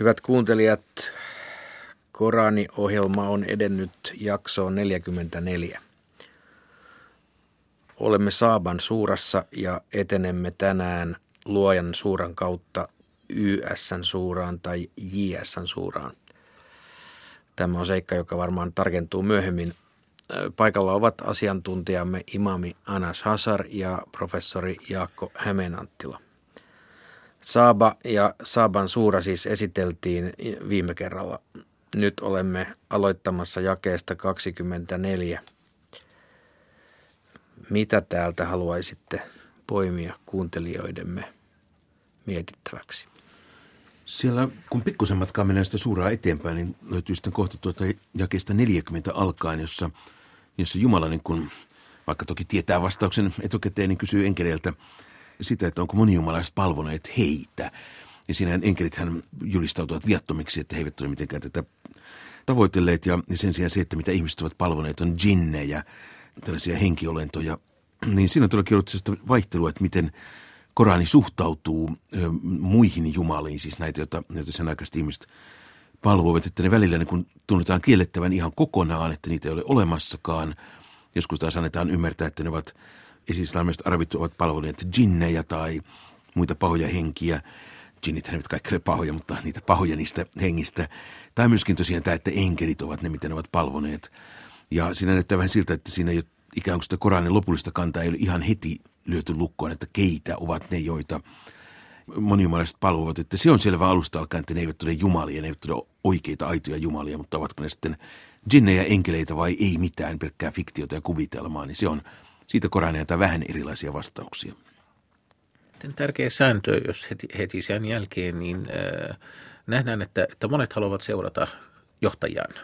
Hyvät kuuntelijat, Korani-ohjelma on edennyt jaksoon 44. Olemme Saaban suurassa ja etenemme tänään luojan suuran kautta YSn suuraan tai JSn suuraan. Tämä on seikka, joka varmaan tarkentuu myöhemmin. Paikalla ovat asiantuntijamme imami Anas Hasar ja professori Jaakko Hämeenanttila. Saaba ja Saaban suura siis esiteltiin viime kerralla. Nyt olemme aloittamassa jakeesta 24. Mitä täältä haluaisitte poimia kuuntelijoidemme mietittäväksi? Siellä kun pikkusen matkaa mennään sitä suuraa eteenpäin, niin löytyy sitten kohta tuota jakeesta 40 alkaen, jossa, jossa Jumala niin kun, vaikka toki tietää vastauksen etukäteen, niin kysyy enkeleiltä – sitä, että onko monijumalaiset palvoneet heitä. Ja siinä enkelithän julistautuvat viattomiksi, että he eivät ole mitenkään tätä tavoitelleet. Ja sen sijaan se, että mitä ihmiset ovat palvoneet, on jinnejä, tällaisia henkiolentoja. Niin siinä on todellakin ollut sellaista vaihtelua, että miten Korani suhtautuu muihin jumaliin, siis näitä, joita, joita sen aikaiset ihmiset palvoivat, että ne välillä niin kun tunnetaan kiellettävän ihan kokonaan, että niitä ei ole olemassakaan. Joskus taas annetaan ymmärtää, että ne ovat esi-islamilaiset arvit ovat palvoneet jinnejä tai muita pahoja henkiä. Jinnit eivät kaikki ole pahoja, mutta niitä pahoja niistä hengistä. Tai myöskin tosiaan tämä, että enkelit ovat ne, mitä ne ovat palvoneet. Ja siinä näyttää vähän siltä, että siinä ei ole ikään kuin sitä Koranin lopullista kantaa ei ole ihan heti lyöty lukkoon, että keitä ovat ne, joita monijumalaiset palvovat. Että se on selvä alusta alkaen, että ne eivät ole jumalia, ne eivät ole oikeita aitoja jumalia, mutta ovatko ne sitten jinnejä, enkeleitä vai ei mitään, pelkkää fiktiota ja kuvitelmaa, niin se on siitä Koraneilta vähän erilaisia vastauksia. Tärkeä sääntö, jos heti, heti sen jälkeen, niin äh, nähdään, että, että monet haluavat seurata johtajan.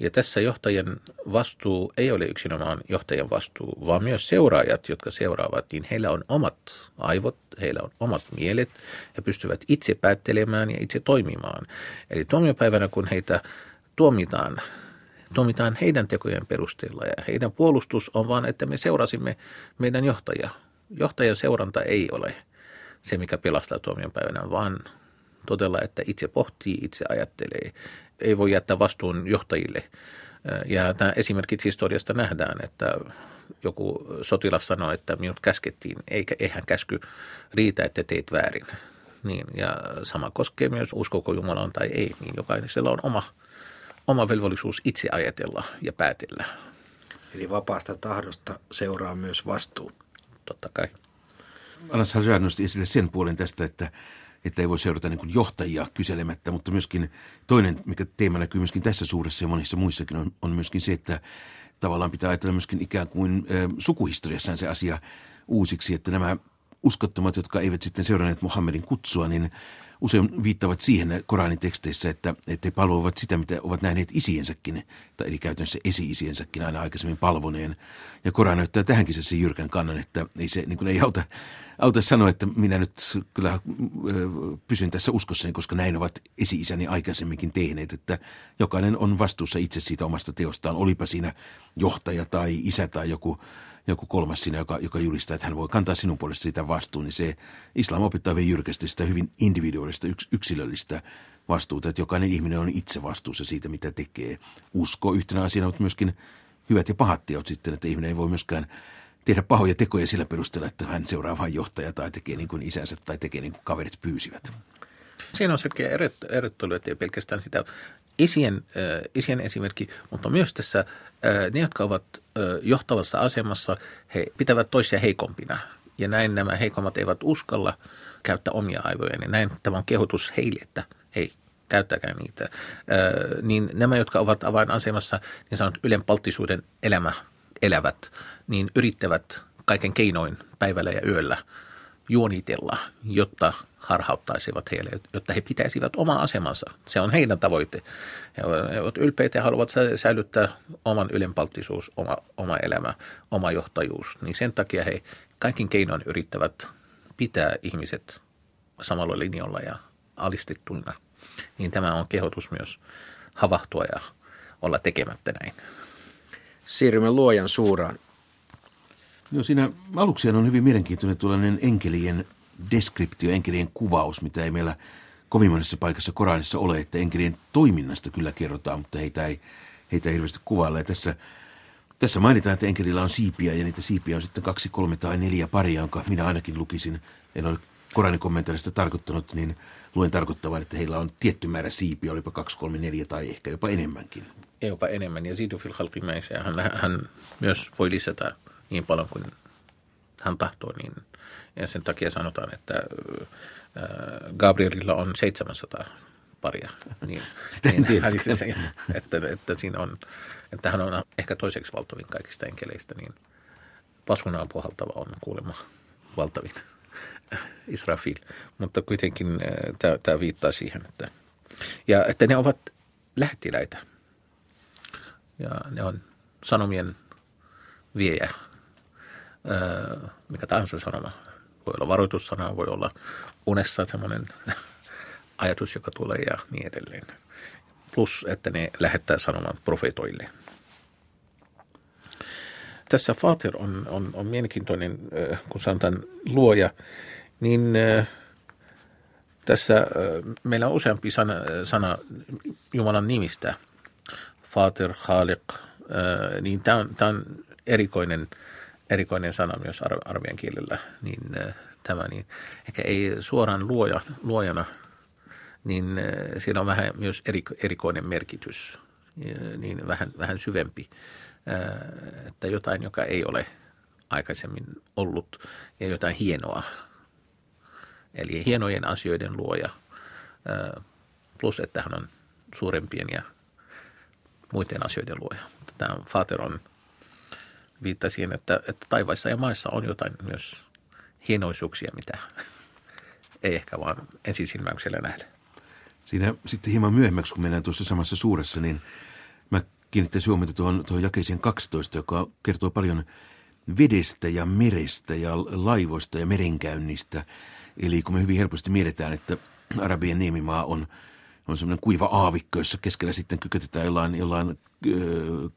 Ja tässä johtajan vastuu ei ole yksinomaan johtajan vastuu, vaan myös seuraajat, jotka seuraavat, niin heillä on omat aivot, heillä on omat mielet, he pystyvät itse päättelemään ja itse toimimaan. Eli tuomiopäivänä, kun heitä tuomitaan, tuomitaan heidän tekojen perusteella ja heidän puolustus on vain, että me seurasimme meidän johtajaa. Johtajan seuranta ei ole se, mikä pelastaa tuomion päivänä, vaan todella, että itse pohtii, itse ajattelee. Ei voi jättää vastuun johtajille. Ja nämä esimerkit historiasta nähdään, että joku sotilas sanoi, että minut käskettiin, eikä eihän käsky riitä, että teet väärin. Niin, ja sama koskee myös uskoko Jumalaan tai ei, niin jokaisella on oma – oma velvollisuus itse ajatella ja päätellä. Eli vapaasta tahdosta seuraa myös vastuu. Totta kai. Anas Hajar nosti esille sen puolen tästä, että, että ei voi seurata niin kuin johtajia kyselemättä, mutta myöskin toinen, mikä teema näkyy myöskin tässä suuressa ja monissa muissakin, on, on myöskin se, että tavallaan pitää ajatella myöskin ikään kuin äh, sukuhistoriassaan se asia uusiksi, että nämä uskottomat, jotka eivät sitten seuranneet Muhammedin kutsua, niin usein viittavat siihen Koranin teksteissä, että, että he palvovat sitä, mitä ovat nähneet isiensäkin, tai eli käytännössä esi-isiensäkin aina aikaisemmin palvoneen. Ja Koran näyttää tähänkin se jyrkän kannan, että ei se niin kuin ei auta, auta sanoa, että minä nyt kyllä pysyn tässä uskossani, koska näin ovat esi-isäni aikaisemminkin tehneet, että jokainen on vastuussa itse siitä omasta teostaan, olipa siinä johtaja tai isä tai joku joku kolmas siinä, joka, joka julistaa, että hän voi kantaa sinun puolesta sitä vastuun, niin se islam opettaa hyvin jyrkästi sitä hyvin individuaalista, yks, yksilöllistä vastuuta, että jokainen ihminen on itse vastuussa siitä, mitä tekee. Usko yhtenä asiana, mutta myöskin hyvät ja pahat teot sitten, että ihminen ei voi myöskään tehdä pahoja tekoja sillä perusteella, että hän seuraa vain johtaja tai tekee niin kuin isänsä tai tekee niin kuin kaverit pyysivät. Siinä on selkeä erottelu, että ei pelkästään sitä isien, äh, isien esimerkki, mutta myös tässä äh, ne, jotka ovat äh, johtavassa asemassa, he pitävät toisia heikompina. Ja näin nämä heikommat eivät uskalla käyttää omia aivoja. Niin näin tämä on kehotus heille, että hei, käyttäkää niitä. Äh, niin nämä, jotka ovat avainasemassa, niin sanot ylenpalttisuuden elämä elävät, niin yrittävät kaiken keinoin päivällä ja yöllä juonitella, jotta harhauttaisivat heille, jotta he pitäisivät oma asemansa. Se on heidän tavoite. He ovat ylpeitä ja haluavat säilyttää oman ylenpalttisuus, oma, oma elämä, oma johtajuus. Niin sen takia he kaikin keinoin yrittävät pitää ihmiset samalla linjalla ja alistettuina. Niin tämä on kehotus myös havahtua ja olla tekemättä näin. Siirrymme luojan suuraan. Joo, siinä aluksi on hyvin mielenkiintoinen tuollainen enkelien deskriptio, enkelien kuvaus, mitä ei meillä kovin monessa paikassa Koranissa ole, että enkelien toiminnasta kyllä kerrotaan, mutta heitä ei, heitä ei hirveästi kuvailla. Ja tässä, tässä mainitaan, että enkelillä on siipiä ja niitä siipiä on sitten kaksi, kolme tai neljä paria, jonka minä ainakin lukisin. En ole Koranin kommentaarista tarkoittanut, niin luen tarkoittavan, että heillä on tietty määrä siipiä, olipa kaksi, kolme, neljä tai ehkä jopa enemmänkin. Jopa enemmän. Ja Zidu fil hän, hän myös voi lisätä niin paljon kuin hän tahtoo, niin ja sen takia sanotaan, että Gabrielilla on 700 paria. Niin, Sitä en niin, tiedä. Se, että, että, siinä on, että hän on ehkä toiseksi valtavin kaikista enkeleistä, niin paskunaan puhaltava on kuulemma valtavin Israfil. Mutta kuitenkin tämä viittaa siihen, että, ja, että ne ovat lähettiläitä. Ja ne on sanomien viejä. mikä tahansa sanoma voi olla varoitussana, voi olla unessa semmoinen ajatus, joka tulee ja niin edelleen. Plus, että ne lähettää sanoman profeetoille. Tässä Fater on, on, on mielenkiintoinen, kun sanotaan luoja, niin tässä meillä on useampi sana, sana Jumalan nimistä. Fater, Khalik, niin tämä on, tämä on erikoinen – erikoinen sana myös arvian kielellä, niin tämä, niin ehkä ei suoraan luoja, luojana, niin siinä on vähän myös erikoinen merkitys, niin vähän, vähän syvempi, että jotain, joka ei ole aikaisemmin ollut ja jotain hienoa. Eli hienojen asioiden luoja, plus että hän on suurempien ja muiden asioiden luoja. Tämä Fater on viittasi siihen, että, että taivaissa ja maissa on jotain myös hienoisuuksia, mitä ei ehkä vaan ensisilmäyksellä nähdä. Siinä sitten hieman myöhemmäksi, kun mennään tuossa samassa suuressa, niin mä kiinnittäisin huomiota tuohon, tuohon jakeeseen 12, joka kertoo paljon vedestä ja merestä ja laivoista ja merenkäynnistä. Eli kun me hyvin helposti mietitään, että Arabian niemimaa on – on semmoinen kuiva aavikko, jossa keskellä sitten kykötetään jollain, jollain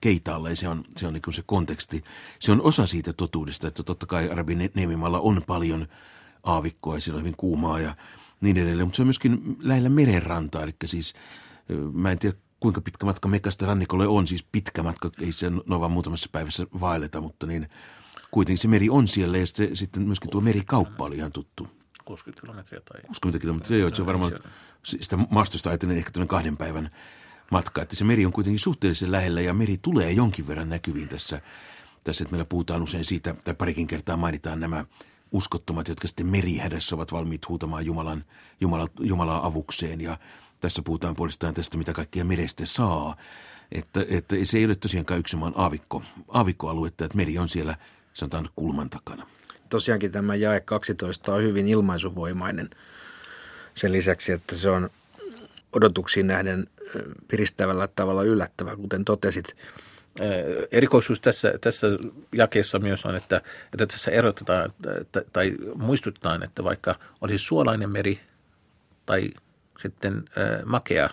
keitaalla ja se on, se on niin se konteksti. Se on osa siitä totuudesta, että totta kai Arabin niemimaalla on paljon aavikkoa ja siellä on hyvin kuumaa ja niin edelleen, mutta se on myöskin lähellä merenrantaa, eli siis mä en tiedä kuinka pitkä matka Mekasta rannikolle on, siis pitkä matka, ei se no vaan muutamassa päivässä vaelleta, mutta niin kuitenkin se meri on siellä ja sitten, sitten myöskin tuo merikauppa oli ihan tuttu. 60 kilometriä tai... 60 kilometriä, joo, se on varmaan sitä maastosta ajatellen ehkä kahden päivän matka. Että se meri on kuitenkin suhteellisen lähellä ja meri tulee jonkin verran näkyviin tässä, tässä että meillä puhutaan usein siitä, tai parikin kertaa mainitaan nämä uskottomat, jotka sitten merihädässä ovat valmiit huutamaan Jumalan, Jumala, Jumalaa avukseen. Ja tässä puhutaan puolestaan tästä, mitä kaikkia merestä saa. Että, että se ei ole tosiaankaan yksi maan aavikko, aavikkoaluetta, että meri on siellä sanotaan kulman takana tosiaankin tämä jae 12 on hyvin ilmaisuvoimainen sen lisäksi, että se on odotuksiin nähden piristävällä tavalla yllättävä, kuten totesit. Erikoisuus tässä, tässä jakeessa myös on, että, että tässä erotetaan tai muistutetaan, että vaikka olisi suolainen meri tai sitten makea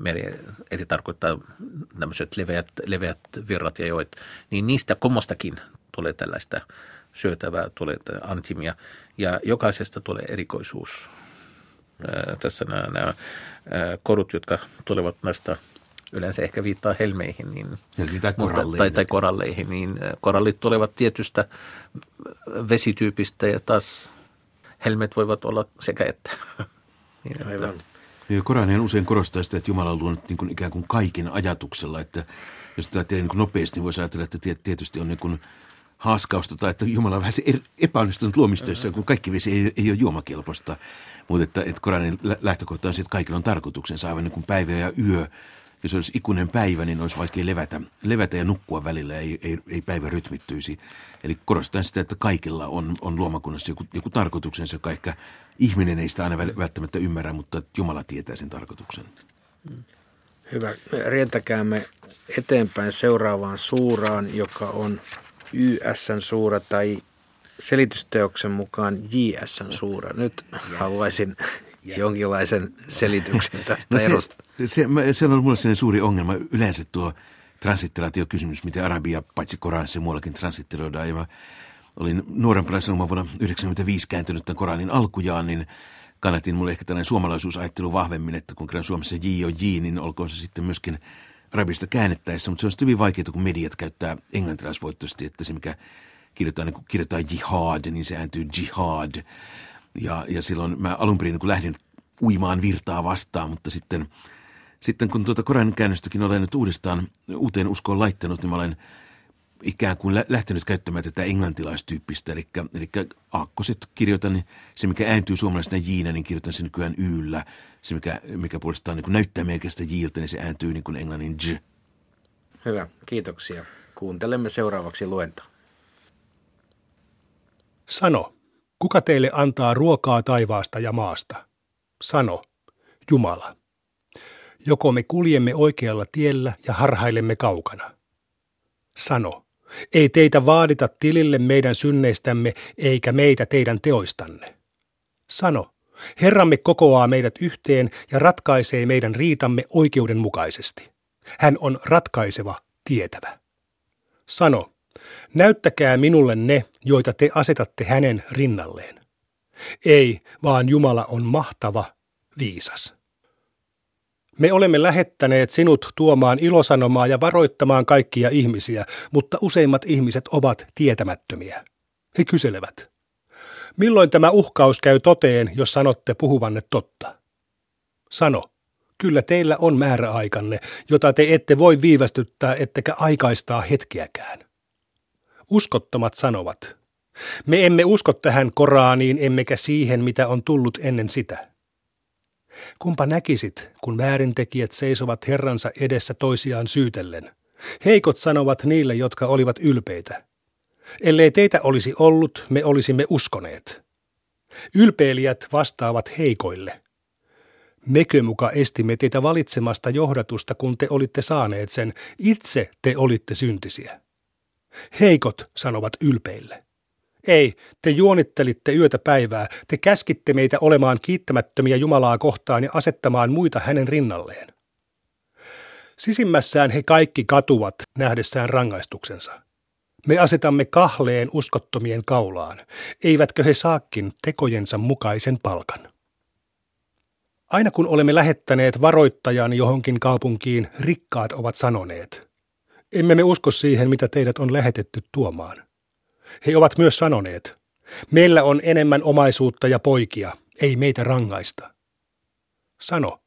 meri, eli tarkoittaa tämmöiset leveät, leveät virrat ja joet, niin niistä kummastakin tulee tällaista syötävää, tulee antimia ja jokaisesta tulee erikoisuus. Ää, tässä nämä, nämä ää, korut, jotka tulevat näistä yleensä ehkä viittaa helmeihin niin, tai, mutta, tai, tai koralleihin, niin korallit tulevat tietystä vesityypistä ja taas helmet voivat olla sekä että. niin, Aivan. Niin, Koranihan usein korostaa sitä, että Jumala on luonut niin kuin ikään kuin kaiken ajatuksella, että jos tätä niin kuin nopeasti, niin voisi ajatella, että tietysti on niin kuin haaskausta tai että Jumala on vähän er, epäonnistunut luomistoissa, kun kaikki vesi ei, ei ole juomakelpoista. Mutta että, että Koranin lähtökohta on se, että kaikilla on tarkoituksensa aivan niin kuin päivä ja yö. Jos olisi ikuinen päivä, niin olisi vaikea levätä, levätä ja nukkua välillä, ei, ei, ei päivä rytmittyisi. Eli korostan sitä, että kaikilla on, on luomakunnassa joku, joku tarkoituksensa, joka ehkä ihminen ei sitä aina välttämättä ymmärrä, mutta Jumala tietää sen tarkoituksen. Hyvä. Rientäkäämme eteenpäin seuraavaan suuraan, joka on YSn suura tai selitysteoksen mukaan JSn suura. Nyt yes. haluaisin yes. jonkinlaisen selityksen tästä no se, erosta. Se, se on mulle sellainen suuri ongelma. Yleensä tuo transitteraatiokysymys, miten Arabia paitsi Koranissa muuallakin transitteroidaan. Ja mä olin nuorempana silloin vuonna 1995 kääntynyt tämän Koranin alkujaan, niin kannatin mulle ehkä tällainen suomalaisuusajattelu vahvemmin, että kun kerran Suomessa J on J, niin olkoon se sitten myöskin arabista käännettäessä, mutta se on hyvin vaikeaa, kun mediat käyttää englantilaisvoittoisesti, että se mikä kirjoittaa, niin kun kirjoittaa jihad, niin se ääntyy jihad. Ja, ja silloin mä alun perin niin lähdin uimaan virtaa vastaan, mutta sitten, sitten kun tuota Koran käännöstäkin olen nyt uudestaan uuteen uskoon laittanut, niin mä olen ikään kuin lähtenyt käyttämään tätä englantilaistyyppistä, eli, eli aakkoset kirjoitan, niin se mikä ääntyy suomalaisena jiinä, niin kirjoitan sen nykyään yllä. Se mikä, mikä puolestaan niin näyttää melkeistä jiiltä, niin se ääntyy niin kuin englannin j. Hyvä, kiitoksia. Kuuntelemme seuraavaksi luentoa. Sano, kuka teille antaa ruokaa taivaasta ja maasta? Sano, Jumala. Joko me kuljemme oikealla tiellä ja harhailemme kaukana? Sano, ei teitä vaadita tilille meidän synneistämme eikä meitä teidän teoistanne. Sano, Herramme kokoaa meidät yhteen ja ratkaisee meidän riitamme oikeudenmukaisesti. Hän on ratkaiseva, tietävä. Sano, näyttäkää minulle ne, joita te asetatte hänen rinnalleen. Ei, vaan Jumala on mahtava, viisas. Me olemme lähettäneet sinut tuomaan ilosanomaa ja varoittamaan kaikkia ihmisiä, mutta useimmat ihmiset ovat tietämättömiä. He kyselevät, milloin tämä uhkaus käy toteen, jos sanotte puhuvanne totta? Sano, kyllä teillä on määräaikanne, jota te ette voi viivästyttää ettekä aikaistaa hetkeäkään. Uskottomat sanovat, me emme usko tähän Koraaniin emmekä siihen, mitä on tullut ennen sitä. Kumpa näkisit, kun väärintekijät seisovat Herransa edessä toisiaan syytellen. Heikot sanovat niille, jotka olivat ylpeitä. Ellei teitä olisi ollut, me olisimme uskoneet. Ylpeilijät vastaavat heikoille. Mekö muka estimme teitä valitsemasta johdatusta, kun te olitte saaneet sen, itse te olitte syntisiä. Heikot sanovat ylpeille. Ei, te juonittelitte yötä päivää, te käskitte meitä olemaan kiittämättömiä Jumalaa kohtaan ja asettamaan muita hänen rinnalleen. Sisimmässään he kaikki katuvat nähdessään rangaistuksensa. Me asetamme kahleen uskottomien kaulaan, eivätkö he saakin tekojensa mukaisen palkan. Aina kun olemme lähettäneet varoittajan johonkin kaupunkiin, rikkaat ovat sanoneet, emme me usko siihen, mitä teidät on lähetetty tuomaan. He ovat myös sanoneet, meillä on enemmän omaisuutta ja poikia, ei meitä rangaista. Sano,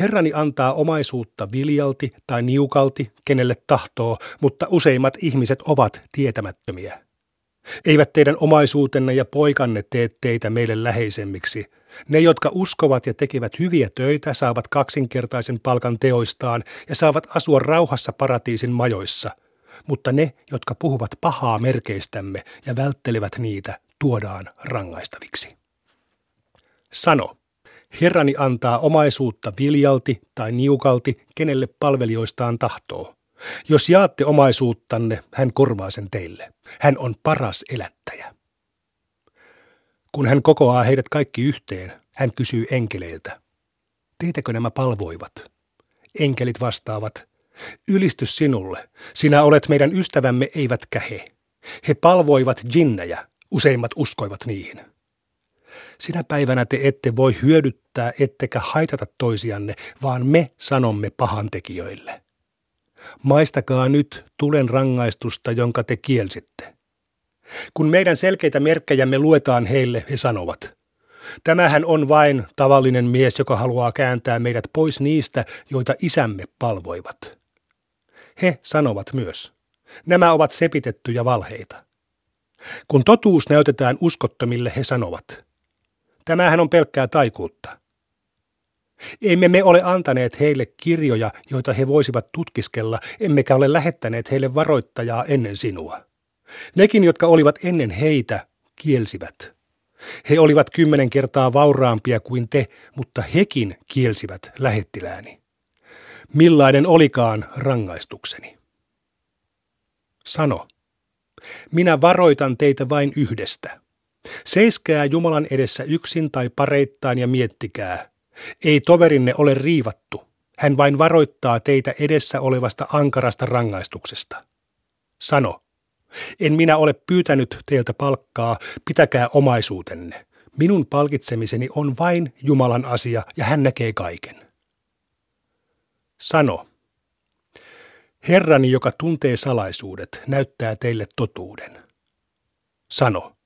Herrani antaa omaisuutta viljalti tai niukalti, kenelle tahtoo, mutta useimmat ihmiset ovat tietämättömiä. Eivät teidän omaisuutenne ja poikanne tee teitä meille läheisemmiksi. Ne, jotka uskovat ja tekevät hyviä töitä, saavat kaksinkertaisen palkan teoistaan ja saavat asua rauhassa paratiisin majoissa – mutta ne, jotka puhuvat pahaa merkeistämme ja välttelevät niitä, tuodaan rangaistaviksi. Sano, Herrani antaa omaisuutta viljalti tai niukalti, kenelle palvelijoistaan tahtoo. Jos jaatte omaisuuttanne, hän korvaa sen teille. Hän on paras elättäjä. Kun hän kokoaa heidät kaikki yhteen, hän kysyy enkeleiltä. Teitäkö nämä palvoivat? Enkelit vastaavat, Ylistys sinulle. Sinä olet meidän ystävämme, eivätkä he. He palvoivat jinnejä. Useimmat uskoivat niihin. Sinä päivänä te ette voi hyödyttää ettekä haitata toisianne, vaan me sanomme pahantekijöille. Maistakaa nyt tulen rangaistusta, jonka te kielsitte. Kun meidän selkeitä merkkejämme luetaan heille, he sanovat, tämähän on vain tavallinen mies, joka haluaa kääntää meidät pois niistä, joita isämme palvoivat. He sanovat myös, nämä ovat sepitettyjä valheita. Kun totuus näytetään uskottomille, he sanovat, tämähän on pelkkää taikuutta. Emme me ole antaneet heille kirjoja, joita he voisivat tutkiskella, emmekä ole lähettäneet heille varoittajaa ennen sinua. Nekin, jotka olivat ennen heitä, kielsivät. He olivat kymmenen kertaa vauraampia kuin te, mutta hekin kielsivät lähettilääni millainen olikaan rangaistukseni. Sano, minä varoitan teitä vain yhdestä. Seiskää Jumalan edessä yksin tai pareittain ja miettikää. Ei toverinne ole riivattu. Hän vain varoittaa teitä edessä olevasta ankarasta rangaistuksesta. Sano, en minä ole pyytänyt teiltä palkkaa, pitäkää omaisuutenne. Minun palkitsemiseni on vain Jumalan asia ja hän näkee kaiken. Sano. Herrani, joka tuntee salaisuudet, näyttää teille totuuden. Sano.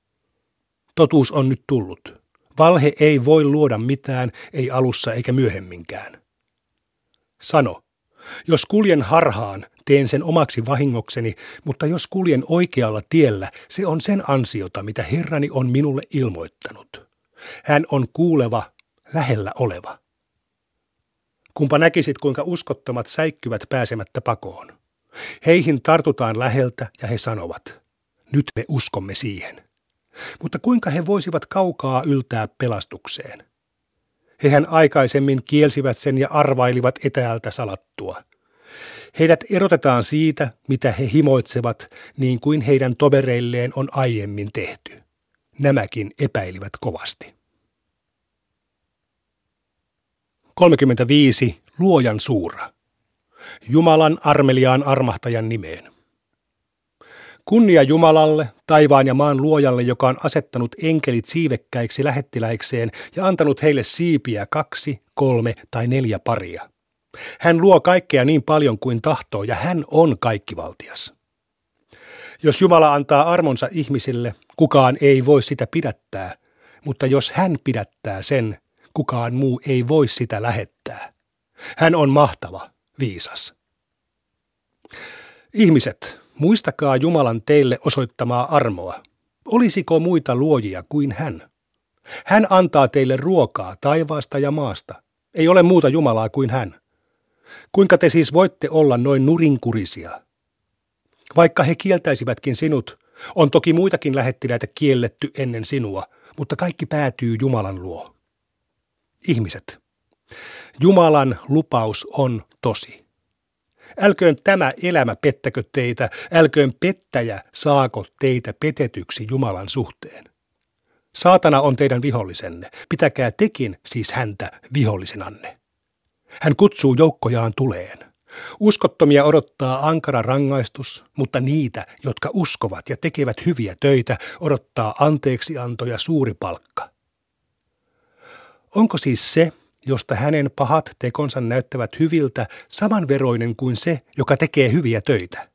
Totuus on nyt tullut. Valhe ei voi luoda mitään, ei alussa eikä myöhemminkään. Sano. Jos kuljen harhaan, teen sen omaksi vahingokseni, mutta jos kuljen oikealla tiellä, se on sen ansiota, mitä Herrani on minulle ilmoittanut. Hän on kuuleva, lähellä oleva. Kumpa näkisit, kuinka uskottomat säikkyvät pääsemättä pakoon. Heihin tartutaan läheltä ja he sanovat, nyt me uskomme siihen. Mutta kuinka he voisivat kaukaa yltää pelastukseen? Hehän aikaisemmin kielsivät sen ja arvailivat etäältä salattua. Heidät erotetaan siitä, mitä he himoitsevat, niin kuin heidän tovereilleen on aiemmin tehty. Nämäkin epäilivät kovasti. 35. Luojan suura. Jumalan armeliaan armahtajan nimeen. Kunnia Jumalalle, taivaan ja maan luojalle, joka on asettanut enkelit siivekkäiksi lähettiläikseen ja antanut heille siipiä kaksi, kolme tai neljä paria. Hän luo kaikkea niin paljon kuin tahtoo ja hän on kaikkivaltias. Jos Jumala antaa armonsa ihmisille, kukaan ei voi sitä pidättää, mutta jos hän pidättää sen, kukaan muu ei voi sitä lähettää. Hän on mahtava, viisas. Ihmiset, muistakaa Jumalan teille osoittamaa armoa. Olisiko muita luojia kuin hän? Hän antaa teille ruokaa taivaasta ja maasta. Ei ole muuta Jumalaa kuin hän. Kuinka te siis voitte olla noin nurinkurisia? Vaikka he kieltäisivätkin sinut, on toki muitakin lähettiläitä kielletty ennen sinua, mutta kaikki päätyy Jumalan luo. Ihmiset, Jumalan lupaus on tosi. Älköön tämä elämä pettäkö teitä, älköön pettäjä saako teitä petetyksi Jumalan suhteen. Saatana on teidän vihollisenne, pitäkää tekin siis häntä vihollisenanne. Hän kutsuu joukkojaan tuleen. Uskottomia odottaa ankara rangaistus, mutta niitä, jotka uskovat ja tekevät hyviä töitä, odottaa anteeksianto ja suuri palkka. Onko siis se, josta hänen pahat tekonsa näyttävät hyviltä, samanveroinen kuin se, joka tekee hyviä töitä?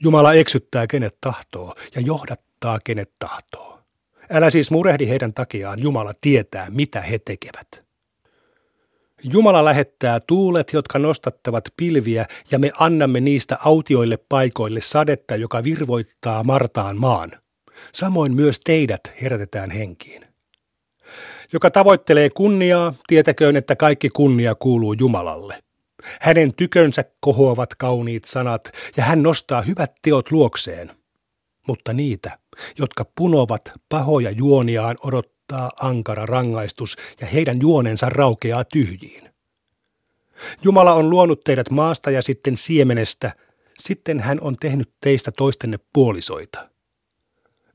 Jumala eksyttää kenet tahtoo ja johdattaa kenet tahtoo. Älä siis murehdi heidän takiaan, Jumala tietää, mitä he tekevät. Jumala lähettää tuulet, jotka nostattavat pilviä, ja me annamme niistä autioille paikoille sadetta, joka virvoittaa Martaan maan. Samoin myös teidät herätetään henkiin. Joka tavoittelee kunniaa, tietäköön, että kaikki kunnia kuuluu Jumalalle. Hänen tykönsä kohoavat kauniit sanat, ja hän nostaa hyvät teot luokseen. Mutta niitä, jotka punovat pahoja juoniaan, odottaa ankara rangaistus ja heidän juonensa raukeaa tyhjiin. Jumala on luonut teidät maasta ja sitten siemenestä, sitten hän on tehnyt teistä toistenne puolisoita.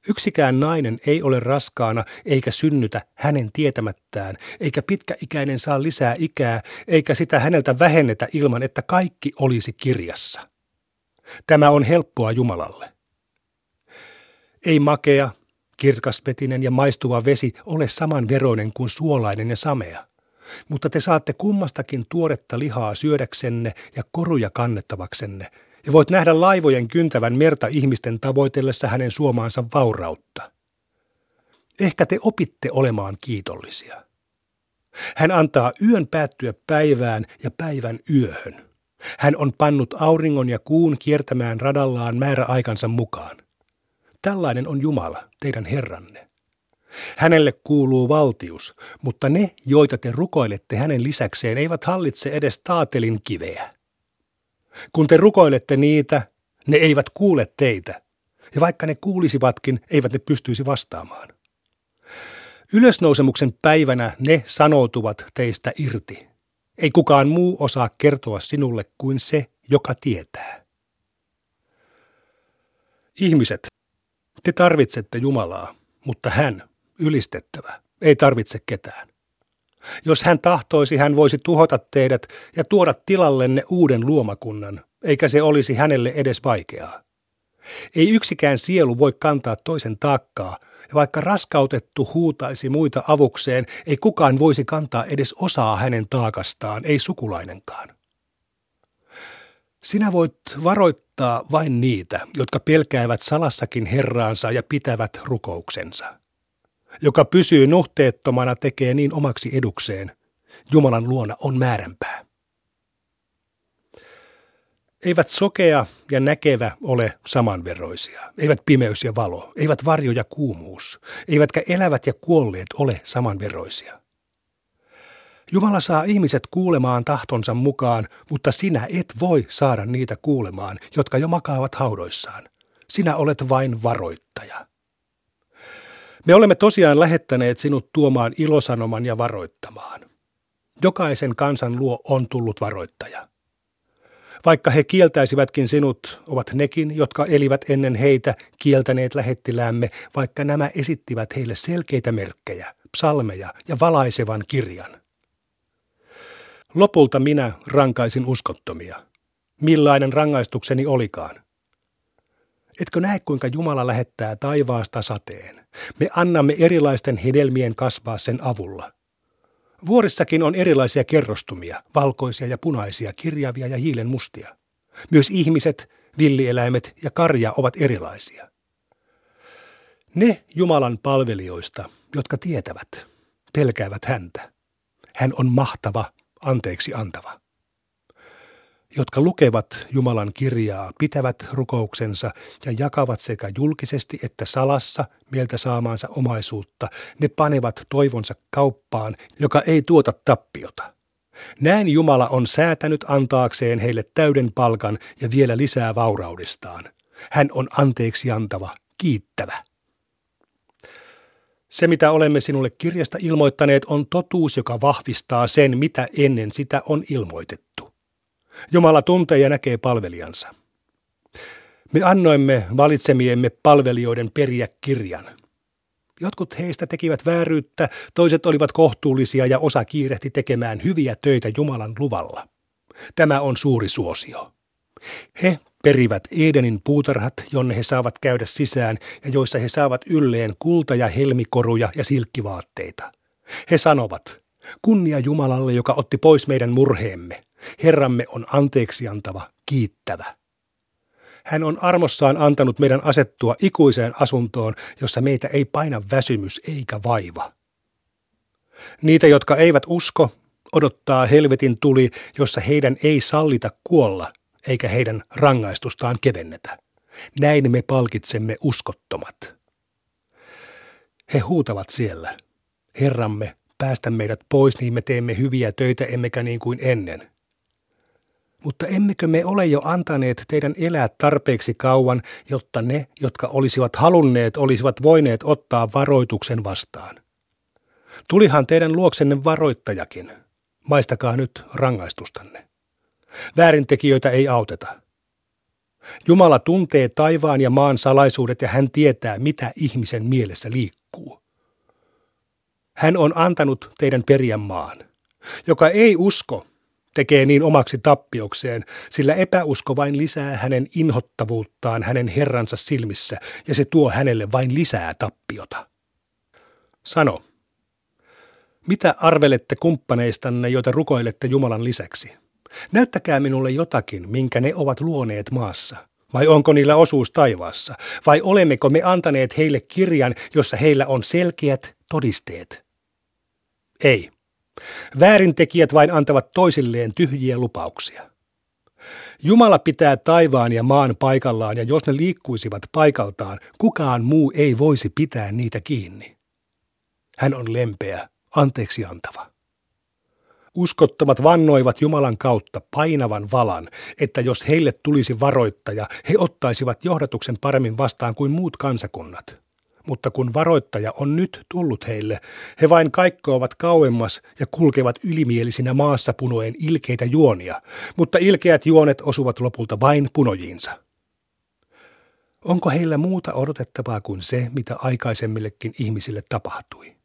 Yksikään nainen ei ole raskaana eikä synnytä hänen tietämättään, eikä pitkäikäinen saa lisää ikää, eikä sitä häneltä vähennetä ilman, että kaikki olisi kirjassa. Tämä on helppoa Jumalalle. Ei makea, Kirkasvetinen ja maistuva vesi ole samanveroinen kuin suolainen ja samea. Mutta te saatte kummastakin tuoretta lihaa syödäksenne ja koruja kannettavaksenne, ja voit nähdä laivojen kyntävän merta ihmisten tavoitellessa hänen suomaansa vaurautta. Ehkä te opitte olemaan kiitollisia. Hän antaa yön päättyä päivään ja päivän yöhön. Hän on pannut auringon ja kuun kiertämään radallaan määräaikansa mukaan. Tällainen on Jumala, teidän Herranne. Hänelle kuuluu valtius, mutta ne, joita te rukoilette hänen lisäkseen, eivät hallitse edes taatelin kiveä. Kun te rukoilette niitä, ne eivät kuule teitä, ja vaikka ne kuulisivatkin, eivät ne pystyisi vastaamaan. Ylösnousemuksen päivänä ne sanoutuvat teistä irti. Ei kukaan muu osaa kertoa sinulle kuin se, joka tietää. Ihmiset, te tarvitsette Jumalaa, mutta hän, ylistettävä, ei tarvitse ketään. Jos hän tahtoisi, hän voisi tuhota teidät ja tuoda tilallenne uuden luomakunnan, eikä se olisi hänelle edes vaikeaa. Ei yksikään sielu voi kantaa toisen taakkaa, Ja vaikka raskautettu huutaisi muita avukseen, ei kukaan voisi kantaa edes osaa hänen taakastaan, ei sukulainenkaan. Sinä voit varoittaa vain niitä, jotka pelkäävät salassakin Herraansa ja pitävät rukouksensa. Joka pysyy nuhteettomana tekee niin omaksi edukseen. Jumalan luona on määränpää. Eivät sokea ja näkevä ole samanveroisia. Eivät pimeys ja valo, eivät varjo ja kuumuus, eivätkä elävät ja kuolleet ole samanveroisia. Jumala saa ihmiset kuulemaan tahtonsa mukaan, mutta sinä et voi saada niitä kuulemaan, jotka jo makaavat haudoissaan. Sinä olet vain varoittaja. Me olemme tosiaan lähettäneet sinut tuomaan ilosanoman ja varoittamaan. Jokaisen kansan luo on tullut varoittaja. Vaikka he kieltäisivätkin sinut, ovat nekin, jotka elivät ennen heitä, kieltäneet lähettiläämme, vaikka nämä esittivät heille selkeitä merkkejä, psalmeja ja valaisevan kirjan. Lopulta minä rankaisin uskottomia. Millainen rangaistukseni olikaan? Etkö näe, kuinka Jumala lähettää taivaasta sateen? Me annamme erilaisten hedelmien kasvaa sen avulla. Vuorissakin on erilaisia kerrostumia, valkoisia ja punaisia, kirjavia ja hiilen mustia. Myös ihmiset, villieläimet ja karja ovat erilaisia. Ne Jumalan palvelijoista, jotka tietävät, pelkäävät häntä. Hän on mahtava, anteeksi antava jotka lukevat Jumalan kirjaa, pitävät rukouksensa ja jakavat sekä julkisesti että salassa mieltä saamaansa omaisuutta, ne panevat toivonsa kauppaan, joka ei tuota tappiota. Näin Jumala on säätänyt antaakseen heille täyden palkan ja vielä lisää vauraudestaan. Hän on anteeksi antava, kiittävä. Se, mitä olemme sinulle kirjasta ilmoittaneet, on totuus, joka vahvistaa sen, mitä ennen sitä on ilmoitettu. Jumala tuntee ja näkee palvelijansa. Me annoimme valitsemiemme palvelijoiden periä kirjan. Jotkut heistä tekivät vääryyttä, toiset olivat kohtuullisia ja osa kiirehti tekemään hyviä töitä Jumalan luvalla. Tämä on suuri suosio. He perivät Edenin puutarhat, jonne he saavat käydä sisään ja joissa he saavat ylleen kulta- ja helmikoruja ja silkkivaatteita. He sanovat, kunnia Jumalalle, joka otti pois meidän murheemme. Herramme on anteeksi antava, kiittävä. Hän on armossaan antanut meidän asettua ikuiseen asuntoon, jossa meitä ei paina väsymys eikä vaiva. Niitä, jotka eivät usko, odottaa helvetin tuli, jossa heidän ei sallita kuolla, eikä heidän rangaistustaan kevennetä. Näin me palkitsemme uskottomat. He huutavat siellä, Herramme, päästä meidät pois, niin me teemme hyviä töitä, emmekä niin kuin ennen. Mutta emmekö me ole jo antaneet teidän elää tarpeeksi kauan, jotta ne, jotka olisivat halunneet, olisivat voineet ottaa varoituksen vastaan? Tulihan teidän luoksenne varoittajakin. Maistakaa nyt rangaistustanne. Väärintekijöitä ei auteta. Jumala tuntee taivaan ja maan salaisuudet ja hän tietää, mitä ihmisen mielessä liikkuu. Hän on antanut teidän perijän maan. Joka ei usko, tekee niin omaksi tappiokseen, sillä epäusko vain lisää hänen inhottavuuttaan hänen herransa silmissä, ja se tuo hänelle vain lisää tappiota. Sano, mitä arvelette kumppaneistanne, joita rukoilette Jumalan lisäksi? Näyttäkää minulle jotakin, minkä ne ovat luoneet maassa. Vai onko niillä osuus taivaassa? Vai olemmeko me antaneet heille kirjan, jossa heillä on selkeät todisteet? Ei. Väärintekijät vain antavat toisilleen tyhjiä lupauksia. Jumala pitää taivaan ja maan paikallaan, ja jos ne liikkuisivat paikaltaan, kukaan muu ei voisi pitää niitä kiinni. Hän on lempeä, anteeksi antava. Uskottomat vannoivat Jumalan kautta painavan valan, että jos heille tulisi varoittaja, he ottaisivat johdatuksen paremmin vastaan kuin muut kansakunnat mutta kun varoittaja on nyt tullut heille, he vain kaikkoavat kauemmas ja kulkevat ylimielisinä maassa punoen ilkeitä juonia, mutta ilkeät juonet osuvat lopulta vain punojiinsa. Onko heillä muuta odotettavaa kuin se, mitä aikaisemmillekin ihmisille tapahtui?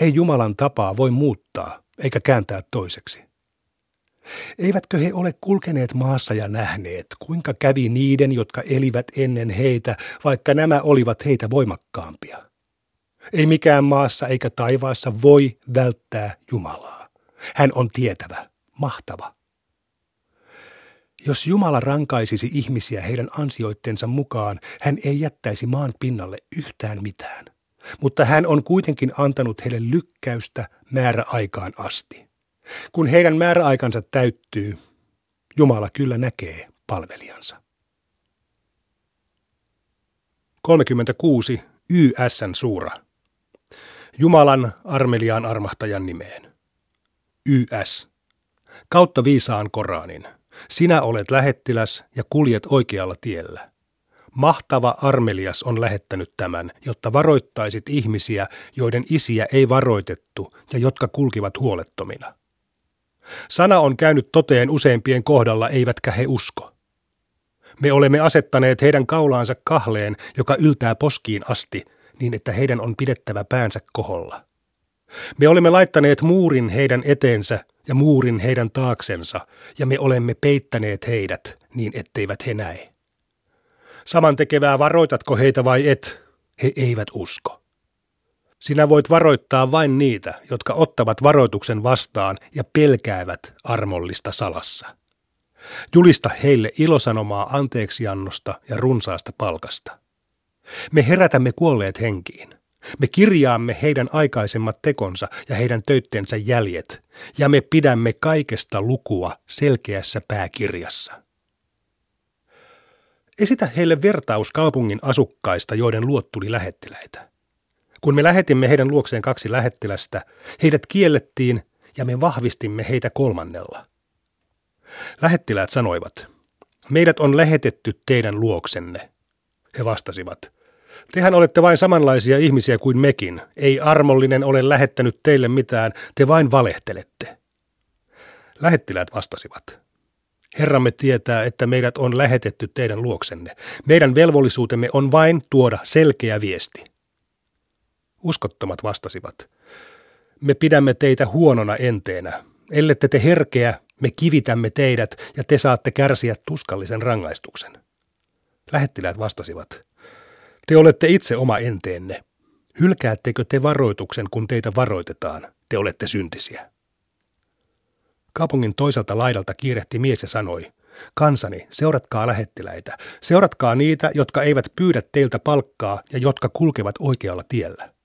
Ei Jumalan tapaa voi muuttaa eikä kääntää toiseksi. Eivätkö he ole kulkeneet maassa ja nähneet, kuinka kävi niiden, jotka elivät ennen heitä, vaikka nämä olivat heitä voimakkaampia? Ei mikään maassa eikä taivaassa voi välttää Jumalaa. Hän on tietävä, mahtava. Jos Jumala rankaisisi ihmisiä heidän ansioittensa mukaan, hän ei jättäisi maan pinnalle yhtään mitään. Mutta hän on kuitenkin antanut heille lykkäystä määräaikaan asti. Kun heidän määräaikansa täyttyy, Jumala kyllä näkee palvelijansa. 36. YSn suura. Jumalan armeliaan armahtajan nimeen. YS. Kautta viisaan Koranin. Sinä olet lähettiläs ja kuljet oikealla tiellä. Mahtava armelias on lähettänyt tämän, jotta varoittaisit ihmisiä, joiden isiä ei varoitettu ja jotka kulkivat huolettomina. Sana on käynyt toteen useimpien kohdalla, eivätkä he usko. Me olemme asettaneet heidän kaulaansa kahleen, joka yltää poskiin asti, niin että heidän on pidettävä päänsä koholla. Me olemme laittaneet muurin heidän eteensä ja muurin heidän taaksensa, ja me olemme peittäneet heidät niin, etteivät he näe. Saman tekevää varoitatko heitä vai et, he eivät usko. Sinä voit varoittaa vain niitä, jotka ottavat varoituksen vastaan ja pelkäävät armollista salassa. Julista heille ilosanomaa anteeksiannosta ja runsaasta palkasta. Me herätämme kuolleet henkiin. Me kirjaamme heidän aikaisemmat tekonsa ja heidän töyttensä jäljet, ja me pidämme kaikesta lukua selkeässä pääkirjassa. Esitä heille vertaus kaupungin asukkaista, joiden luot tuli lähettiläitä. Kun me lähetimme heidän luokseen kaksi lähettilästä, heidät kiellettiin ja me vahvistimme heitä kolmannella. Lähettiläät sanoivat, meidät on lähetetty teidän luoksenne. He vastasivat, Tehän olette vain samanlaisia ihmisiä kuin mekin. Ei armollinen ole lähettänyt teille mitään, te vain valehtelette. Lähettiläät vastasivat. Herramme tietää, että meidät on lähetetty teidän luoksenne. Meidän velvollisuutemme on vain tuoda selkeä viesti. Uskottomat vastasivat. Me pidämme teitä huonona enteenä. Ellette te herkeä, me kivitämme teidät ja te saatte kärsiä tuskallisen rangaistuksen. Lähettiläät vastasivat. Te olette itse oma enteenne. Hylkäättekö te varoituksen, kun teitä varoitetaan? Te olette syntisiä. Kaupungin toiselta laidalta kiirehti mies ja sanoi, Kansani, seuratkaa lähettiläitä. Seuratkaa niitä, jotka eivät pyydä teiltä palkkaa ja jotka kulkevat oikealla tiellä.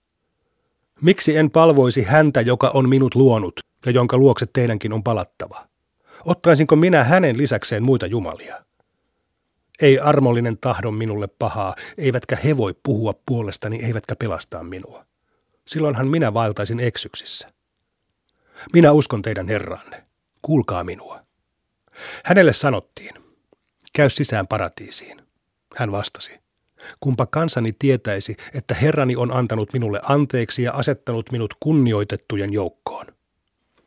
Miksi en palvoisi häntä, joka on minut luonut ja jonka luokse teidänkin on palattava? Ottaisinko minä hänen lisäkseen muita jumalia? Ei armollinen tahdon minulle pahaa, eivätkä he voi puhua puolestani, eivätkä pelastaa minua. Silloinhan minä vaeltaisin eksyksissä. Minä uskon teidän herranne. Kuulkaa minua. Hänelle sanottiin, käy sisään paratiisiin. Hän vastasi, kumpa kansani tietäisi, että Herrani on antanut minulle anteeksi ja asettanut minut kunnioitettujen joukkoon.